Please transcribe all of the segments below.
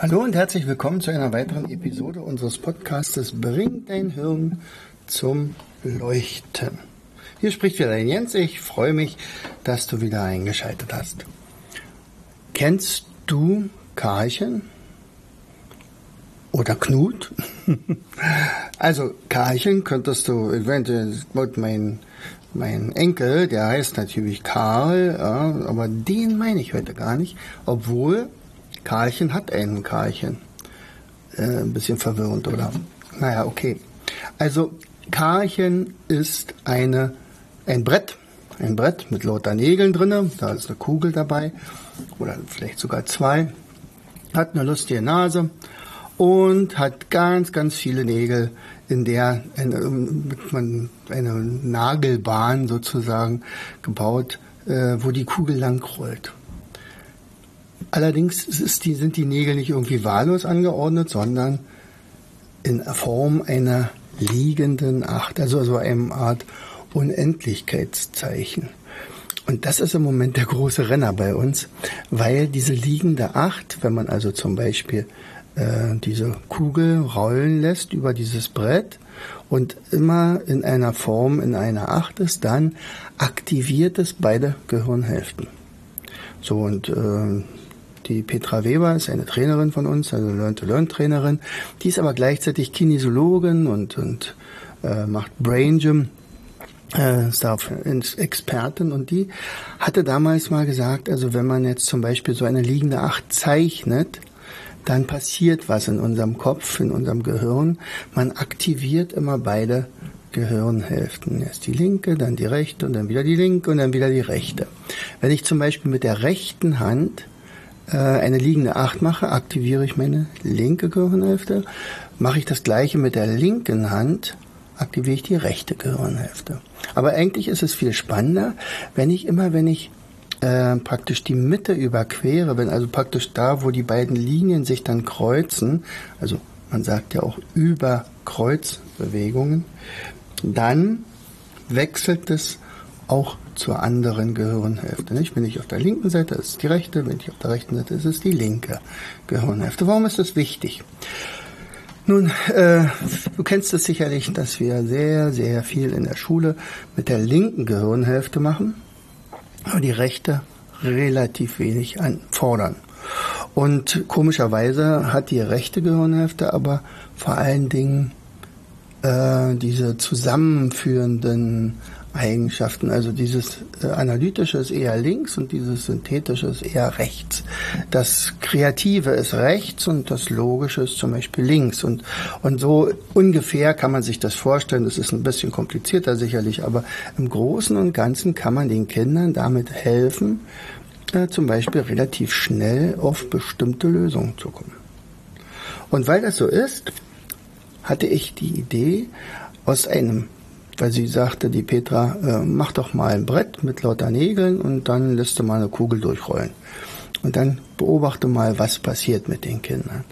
Hallo und herzlich willkommen zu einer weiteren Episode unseres Podcastes Bring dein Hirn zum Leuchten. Hier spricht wieder dein Jens. Ich freue mich, dass du wieder eingeschaltet hast. Kennst du Karlchen? Oder Knut? also Karlchen könntest du, eventuell mein, mein Enkel, der heißt natürlich Karl, ja, aber den meine ich heute gar nicht, obwohl Karlchen hat einen Karlchen. Äh, ein bisschen verwirrend, oder? Naja, okay. Also Karlchen ist eine, ein Brett, ein Brett mit lauter Nägeln drinne. Da ist eine Kugel dabei oder vielleicht sogar zwei. Hat eine lustige Nase und hat ganz, ganz viele Nägel, in der eine, man eine Nagelbahn sozusagen gebaut, äh, wo die Kugel lang rollt. Allerdings die, sind die Nägel nicht irgendwie wahllos angeordnet, sondern in Form einer liegenden Acht, also so eine Art Unendlichkeitszeichen. Und das ist im Moment der große Renner bei uns, weil diese liegende Acht, wenn man also zum Beispiel äh, diese Kugel rollen lässt über dieses Brett und immer in einer Form in einer Acht ist, dann aktiviert es beide Gehirnhälften. So und äh, die Petra Weber ist eine Trainerin von uns, also Learn-to-Learn-Trainerin. Die ist aber gleichzeitig Kinesiologin und, und äh, macht Brain Gym äh, Expertin und die hatte damals mal gesagt, also wenn man jetzt zum Beispiel so eine liegende Acht zeichnet, dann passiert was in unserem Kopf, in unserem Gehirn. Man aktiviert immer beide Gehirnhälften. Erst die linke, dann die rechte und dann wieder die linke und dann wieder die rechte. Wenn ich zum Beispiel mit der rechten Hand eine liegende Acht mache, aktiviere ich meine linke Gehirnhälfte. Mache ich das gleiche mit der linken Hand, aktiviere ich die rechte Gehirnhälfte. Aber eigentlich ist es viel spannender, wenn ich immer, wenn ich äh, praktisch die Mitte überquere, wenn also praktisch da, wo die beiden Linien sich dann kreuzen, also man sagt ja auch über Kreuzbewegungen, dann wechselt es auch zur anderen Gehirnhälfte. Nicht? Wenn ich auf der linken Seite ist es die rechte, wenn ich auf der rechten Seite ist es die linke Gehirnhälfte. Warum ist das wichtig? Nun, äh, du kennst es sicherlich, dass wir sehr, sehr viel in der Schule mit der linken Gehirnhälfte machen, aber die rechte relativ wenig anfordern. Und komischerweise hat die rechte Gehirnhälfte aber vor allen Dingen äh, diese zusammenführenden Eigenschaften. Also dieses äh, analytische ist eher links und dieses synthetische ist eher rechts. Das Kreative ist rechts und das Logische ist zum Beispiel links. Und, und so ungefähr kann man sich das vorstellen. Das ist ein bisschen komplizierter sicherlich, aber im Großen und Ganzen kann man den Kindern damit helfen, äh, zum Beispiel relativ schnell auf bestimmte Lösungen zu kommen. Und weil das so ist, hatte ich die Idee, aus einem weil sie sagte, die Petra, äh, mach doch mal ein Brett mit lauter Nägeln und dann lässt du mal eine Kugel durchrollen. Und dann beobachte mal, was passiert mit den Kindern.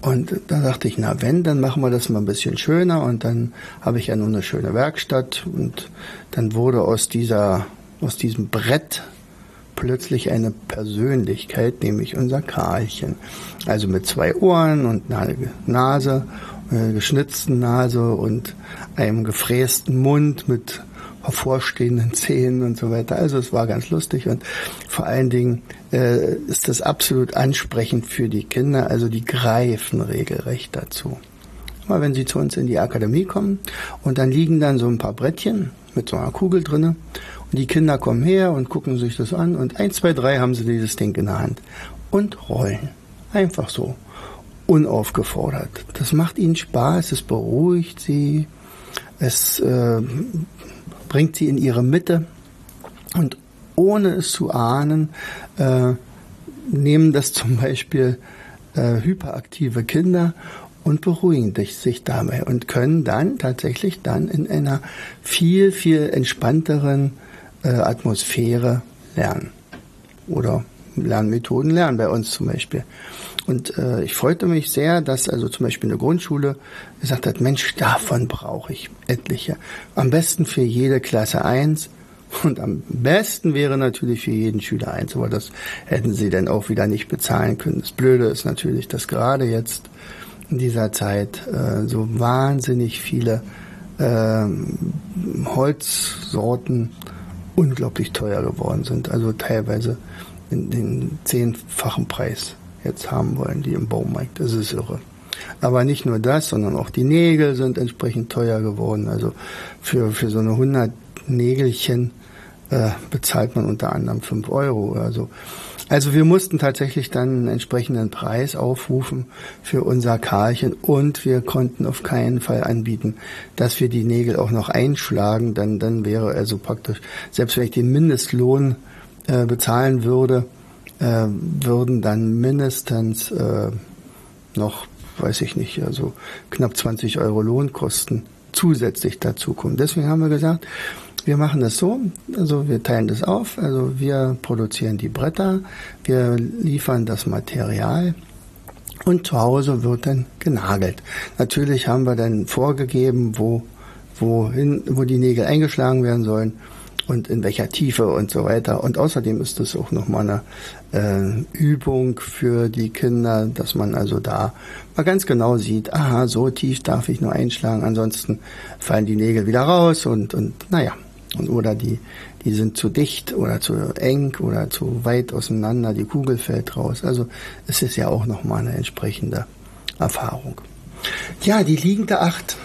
Und da dachte ich, na wenn, dann machen wir das mal ein bisschen schöner und dann habe ich ja nur eine schöne Werkstatt und dann wurde aus dieser, aus diesem Brett plötzlich eine Persönlichkeit, nämlich unser Karlchen. Also mit zwei Ohren und einer Nase äh, geschnitzten Nase und einem gefrästen Mund mit hervorstehenden Zähnen und so weiter. Also es war ganz lustig und vor allen Dingen äh, ist das absolut ansprechend für die Kinder. Also die greifen regelrecht dazu. Mal wenn sie zu uns in die Akademie kommen und dann liegen dann so ein paar Brettchen mit so einer Kugel drinne und die Kinder kommen her und gucken sich das an und eins, zwei, drei haben sie dieses Ding in der Hand und rollen. Einfach so unaufgefordert. Das macht ihnen Spaß, es beruhigt sie, es äh, bringt sie in ihre Mitte und ohne es zu ahnen, äh, nehmen das zum Beispiel äh, hyperaktive Kinder und beruhigen sich dabei und können dann tatsächlich dann in einer viel, viel entspannteren äh, Atmosphäre lernen. Oder Lernmethoden lernen bei uns zum Beispiel. Und äh, ich freute mich sehr, dass also zum Beispiel eine Grundschule gesagt hat, Mensch, davon brauche ich etliche. Am besten für jede Klasse eins und am besten wäre natürlich für jeden Schüler eins, aber das hätten sie dann auch wieder nicht bezahlen können. Das Blöde ist natürlich, dass gerade jetzt in dieser Zeit äh, so wahnsinnig viele äh, Holzsorten unglaublich teuer geworden sind. Also teilweise in den zehnfachen Preis jetzt haben wollen, die im Baumarkt. Das ist irre. Aber nicht nur das, sondern auch die Nägel sind entsprechend teuer geworden. Also für, für so eine 100 Nägelchen äh, bezahlt man unter anderem 5 Euro oder so. Also wir mussten tatsächlich dann einen entsprechenden Preis aufrufen für unser Karlchen und wir konnten auf keinen Fall anbieten, dass wir die Nägel auch noch einschlagen. Dann, dann wäre also praktisch, selbst wenn ich den Mindestlohn äh, bezahlen würde, äh, würden dann mindestens äh, noch, weiß ich nicht, also knapp 20 Euro Lohnkosten zusätzlich dazu kommen. Deswegen haben wir gesagt, wir machen das so, also wir teilen das auf, also wir produzieren die Bretter, wir liefern das Material. Und zu Hause wird dann genagelt. Natürlich haben wir dann vorgegeben, wo, wohin, wo die Nägel eingeschlagen werden sollen und in welcher Tiefe und so weiter. Und außerdem ist das auch nochmal eine äh, Übung für die Kinder, dass man also da mal ganz genau sieht, aha, so tief darf ich nur einschlagen, ansonsten fallen die Nägel wieder raus und, und naja, und, oder die, die sind zu dicht oder zu eng oder zu weit auseinander, die Kugel fällt raus. Also es ist ja auch nochmal eine entsprechende Erfahrung. Ja, die liegende Acht.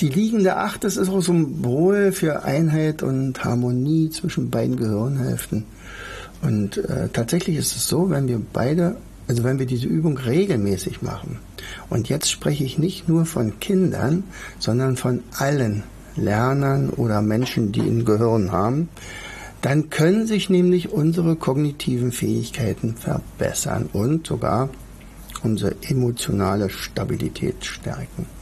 Die liegende Acht, das ist auch Symbol für Einheit und Harmonie zwischen beiden Gehirnhälften. Und äh, tatsächlich ist es so, wenn wir beide, also wenn wir diese Übung regelmäßig machen, und jetzt spreche ich nicht nur von Kindern, sondern von allen Lernern oder Menschen, die ein Gehirn haben, dann können sich nämlich unsere kognitiven Fähigkeiten verbessern und sogar unsere emotionale Stabilität stärken.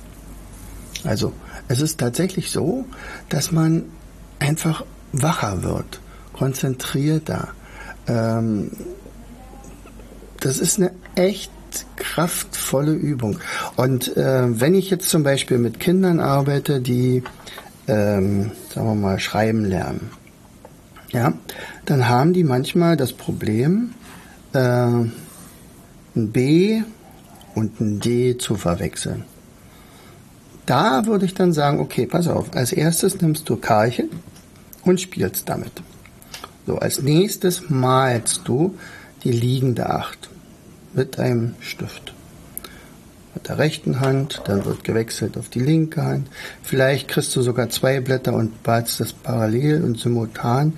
Also es ist tatsächlich so, dass man einfach wacher wird, konzentrierter. Ähm, das ist eine echt kraftvolle Übung. Und äh, wenn ich jetzt zum Beispiel mit Kindern arbeite, die ähm, sagen wir mal, schreiben lernen. Ja, dann haben die manchmal das Problem, äh, ein B und ein D zu verwechseln. Da würde ich dann sagen, okay, pass auf, als erstes nimmst du Karchen und spielst damit. So, als nächstes malst du die liegende Acht mit einem Stift mit der rechten Hand, dann wird gewechselt auf die linke Hand. Vielleicht kriegst du sogar zwei Blätter und balst das parallel und simultan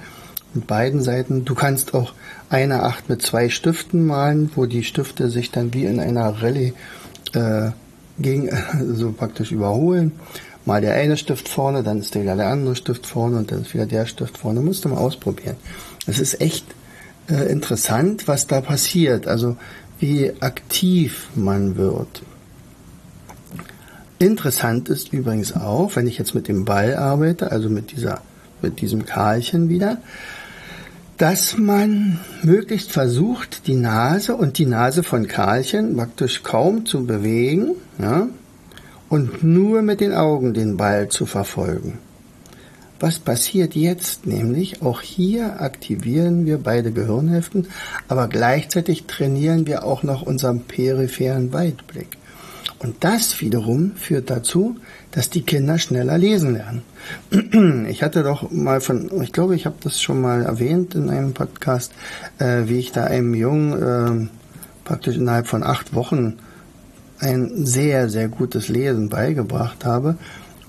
mit beiden Seiten. Du kannst auch eine Acht mit zwei Stiften malen, wo die Stifte sich dann wie in einer Rallye äh, gegen, so praktisch überholen. Mal der eine Stift vorne, dann ist wieder der andere Stift vorne und dann ist wieder der Stift vorne. Musst du mal ausprobieren. Es ist echt äh, interessant, was da passiert. Also wie aktiv man wird. Interessant ist übrigens auch, wenn ich jetzt mit dem Ball arbeite, also mit dieser, mit diesem Karlchen wieder, dass man möglichst versucht, die Nase und die Nase von Karlchen praktisch kaum zu bewegen, ja, und nur mit den Augen den Ball zu verfolgen. Was passiert jetzt nämlich? Auch hier aktivieren wir beide Gehirnhälften, aber gleichzeitig trainieren wir auch noch unseren peripheren Weitblick. Und das wiederum führt dazu, dass die Kinder schneller lesen lernen. Ich hatte doch mal von, ich glaube, ich habe das schon mal erwähnt in einem Podcast, äh, wie ich da einem Jungen äh, praktisch innerhalb von acht Wochen ein sehr, sehr gutes Lesen beigebracht habe.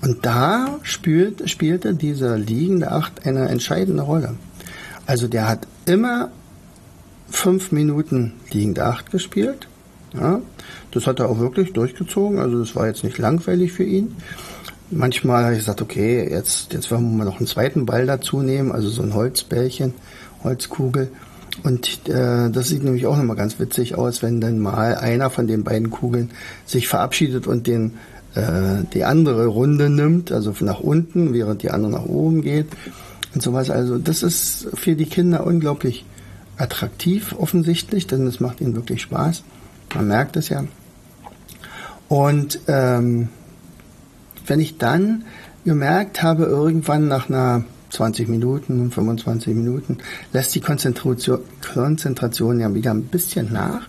Und da spielt, spielte dieser liegende Acht eine entscheidende Rolle. Also der hat immer fünf Minuten liegende Acht gespielt ja, das hat er auch wirklich durchgezogen. Also das war jetzt nicht langweilig für ihn. Manchmal habe ich gesagt, okay, jetzt, jetzt wollen wir noch einen zweiten Ball dazu nehmen, also so ein Holzbällchen, Holzkugel. Und äh, das sieht nämlich auch nochmal ganz witzig aus, wenn dann mal einer von den beiden Kugeln sich verabschiedet und den äh, die andere Runde nimmt, also nach unten, während die andere nach oben geht und sowas. Also das ist für die Kinder unglaublich attraktiv offensichtlich, denn es macht ihnen wirklich Spaß. Man merkt es ja. Und ähm, wenn ich dann gemerkt habe, irgendwann nach einer 20 Minuten, 25 Minuten, lässt die Konzentration, Konzentration ja wieder ein bisschen nach.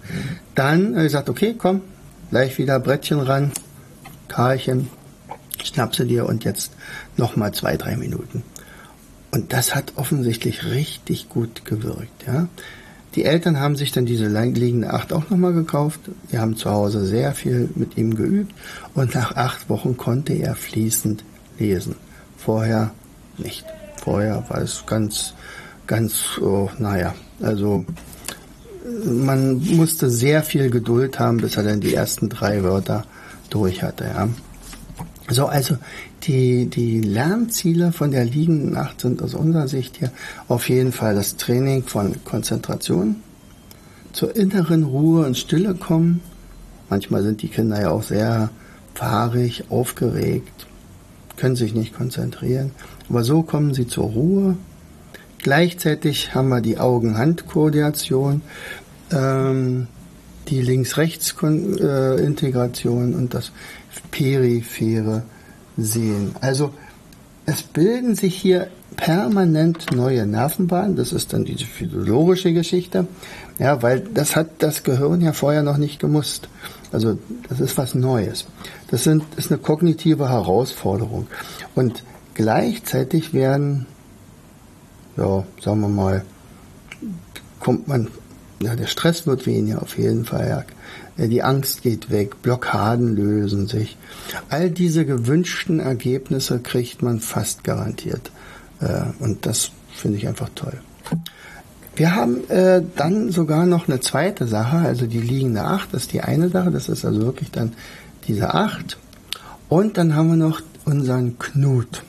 Dann ich gesagt, okay, komm, gleich wieder Brettchen ran, Karlchen, schnappse dir und jetzt nochmal zwei, drei Minuten. Und das hat offensichtlich richtig gut gewirkt, ja. Die Eltern haben sich dann diese liegende Acht auch nochmal gekauft. Wir haben zu Hause sehr viel mit ihm geübt und nach acht Wochen konnte er fließend lesen. Vorher nicht. Vorher war es ganz, ganz, oh, naja, also man musste sehr viel Geduld haben, bis er dann die ersten drei Wörter durch hatte. Ja. So, also die, die Lernziele von der liegenden Nacht sind aus unserer Sicht hier auf jeden Fall das Training von Konzentration, zur inneren Ruhe und Stille kommen. Manchmal sind die Kinder ja auch sehr fahrig, aufgeregt, können sich nicht konzentrieren. Aber so kommen sie zur Ruhe. Gleichzeitig haben wir die Augen-Hand-Koordination, ähm, die Links-Rechts-Integration und das periphere Sehen. Also es bilden sich hier permanent neue Nervenbahnen. Das ist dann diese physiologische Geschichte. Ja, weil das hat das Gehirn ja vorher noch nicht gemusst. Also das ist was Neues. Das sind, ist eine kognitive Herausforderung. Und gleichzeitig werden, ja, sagen wir mal, kommt man, ja, der Stress wird weniger auf jeden Fall. Ja. Die Angst geht weg, Blockaden lösen sich. All diese gewünschten Ergebnisse kriegt man fast garantiert. Äh, und das finde ich einfach toll. Wir haben äh, dann sogar noch eine zweite Sache, also die liegende Acht, das ist die eine Sache, das ist also wirklich dann diese Acht. Und dann haben wir noch unseren Knut.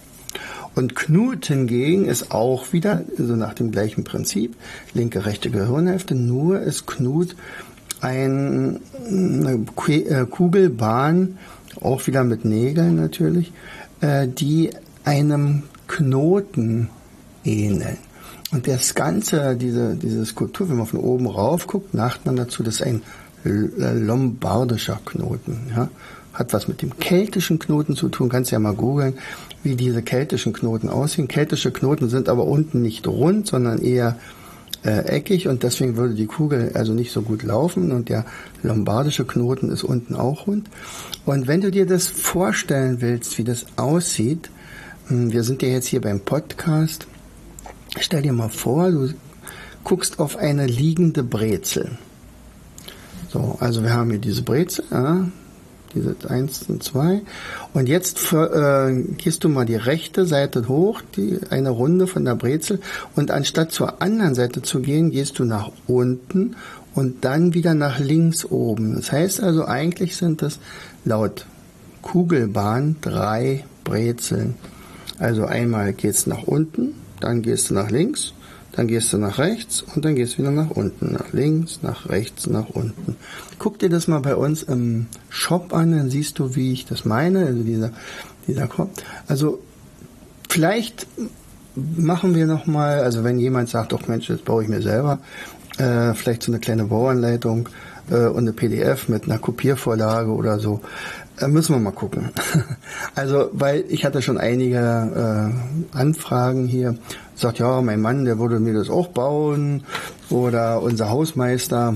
Und Knut hingegen ist auch wieder so nach dem gleichen Prinzip, linke, rechte Gehirnhälfte, nur ist Knut ein, eine äh, Kugelbahn, auch wieder mit Nägeln natürlich, äh, die einem Knoten ähneln. Und das Ganze, diese, diese Skulptur, wenn man von oben rauf guckt, macht man dazu, das ist ein lombardischer Knoten. Ja? Hat was mit dem keltischen Knoten zu tun, kannst ja mal googeln, wie diese keltischen Knoten aussehen. Keltische Knoten sind aber unten nicht rund, sondern eher äh, eckig und deswegen würde die Kugel also nicht so gut laufen und der lombardische Knoten ist unten auch rund. Und wenn du dir das vorstellen willst, wie das aussieht, wir sind ja jetzt hier beim Podcast, stell dir mal vor, du guckst auf eine liegende Brezel. So, also wir haben hier diese Brezel, ja, diese 1 und 2. Und jetzt für, äh, gehst du mal die rechte Seite hoch, die eine Runde von der Brezel. Und anstatt zur anderen Seite zu gehen, gehst du nach unten und dann wieder nach links oben. Das heißt also, eigentlich sind das laut Kugelbahn drei Brezeln. Also einmal geht's nach unten, dann gehst du nach links, dann gehst du nach rechts und dann gehst du wieder nach unten, nach links, nach rechts, nach unten. Guck dir das mal bei uns im Shop an, dann siehst du, wie ich das meine, also dieser, dieser Kopf. Also vielleicht machen wir noch mal, also wenn jemand sagt, doch Mensch, das baue ich mir selber, äh, vielleicht so eine kleine Bauanleitung äh, und eine PDF mit einer Kopiervorlage oder so. Äh, müssen wir mal gucken. also, weil ich hatte schon einige äh, Anfragen hier. Sagt, ja, mein Mann, der würde mir das auch bauen. Oder unser Hausmeister,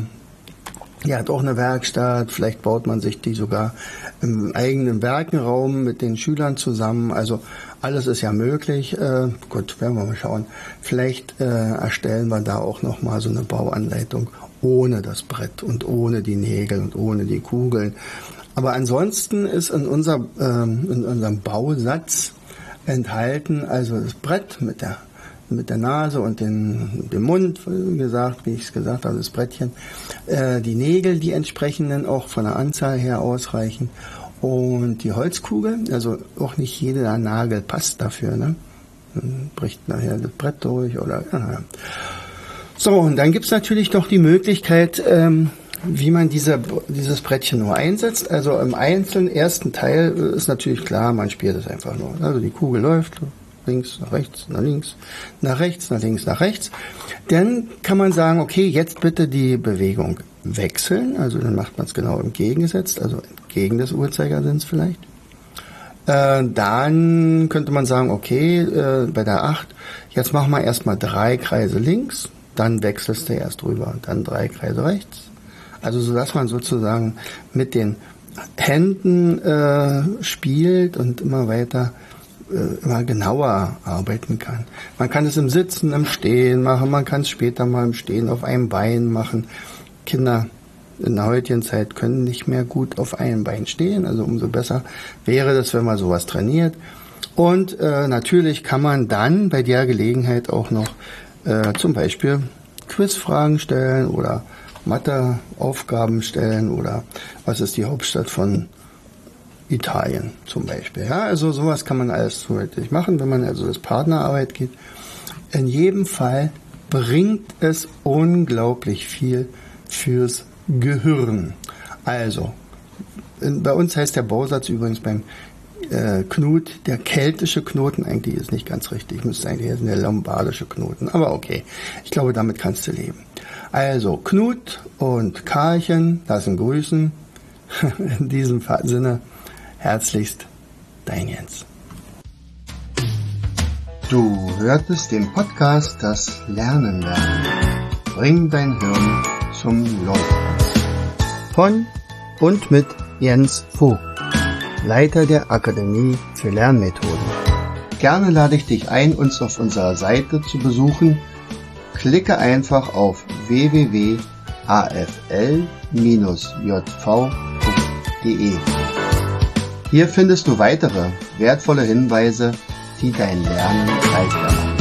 der hat auch eine Werkstatt. Vielleicht baut man sich die sogar im eigenen Werkenraum mit den Schülern zusammen. Also alles ist ja möglich. Äh, gut, werden wir mal schauen. Vielleicht äh, erstellen wir da auch noch mal so eine Bauanleitung ohne das Brett und ohne die Nägel und ohne die Kugeln. Aber ansonsten ist in, unser, ähm, in unserem Bausatz enthalten, also das Brett mit der, mit der Nase und den, dem Mund, wie gesagt, wie ich es gesagt habe, das Brettchen, äh, die Nägel, die entsprechenden auch von der Anzahl her ausreichen und die Holzkugel, also auch nicht jeder Nagel passt dafür, ne? Dann bricht nachher das Brett durch oder ja. So, und dann gibt's natürlich noch die Möglichkeit, ähm, wie man diese, dieses Brettchen nur einsetzt. Also im einzelnen ersten Teil ist natürlich klar, man spielt es einfach nur. Also die Kugel läuft links, nach rechts, nach links, nach rechts, nach links, nach rechts. Dann kann man sagen, okay, jetzt bitte die Bewegung wechseln. Also dann macht man es genau entgegengesetzt, also entgegen des Uhrzeigersinns vielleicht. Äh, dann könnte man sagen, okay, äh, bei der 8, jetzt machen wir erstmal drei Kreise links, dann wechselst du erst rüber dann drei Kreise rechts. Also so dass man sozusagen mit den Händen äh, spielt und immer weiter äh, immer genauer arbeiten kann. Man kann es im Sitzen, im Stehen machen, man kann es später mal im Stehen auf einem Bein machen. Kinder in der heutigen Zeit können nicht mehr gut auf einem Bein stehen, also umso besser wäre das, wenn man sowas trainiert. Und äh, natürlich kann man dann bei der Gelegenheit auch noch äh, zum Beispiel Quizfragen stellen oder Matheaufgaben stellen oder was ist die Hauptstadt von Italien zum Beispiel. Ja, also sowas kann man alles zusätzlich machen, wenn man also das Partnerarbeit geht. In jedem Fall bringt es unglaublich viel fürs Gehirn. Also, in, bei uns heißt der Bausatz übrigens beim äh, Knut der keltische Knoten. Eigentlich ist nicht ganz richtig, müsste eigentlich heißen der lombardische Knoten. Aber okay, ich glaube, damit kannst du leben. Also, Knut und Karlchen lassen grüßen. in diesem Sinne, herzlichst, dein Jens. Du hörtest den Podcast Das Lernen lernen. Bring dein Hirn zum Laufen von und mit Jens Vogt, Leiter der Akademie für Lernmethoden. Gerne lade ich dich ein, uns auf unserer Seite zu besuchen. Klicke einfach auf www.afl-jv.de. Hier findest du weitere wertvolle Hinweise, die dein Lernen leichter machen.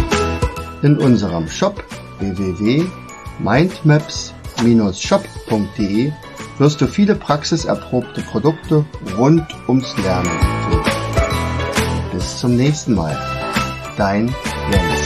In unserem Shop www.mindmaps-shop.de wirst du viele praxiserprobte Produkte rund ums Lernen finden. Bis zum nächsten Mal. Dein Jens.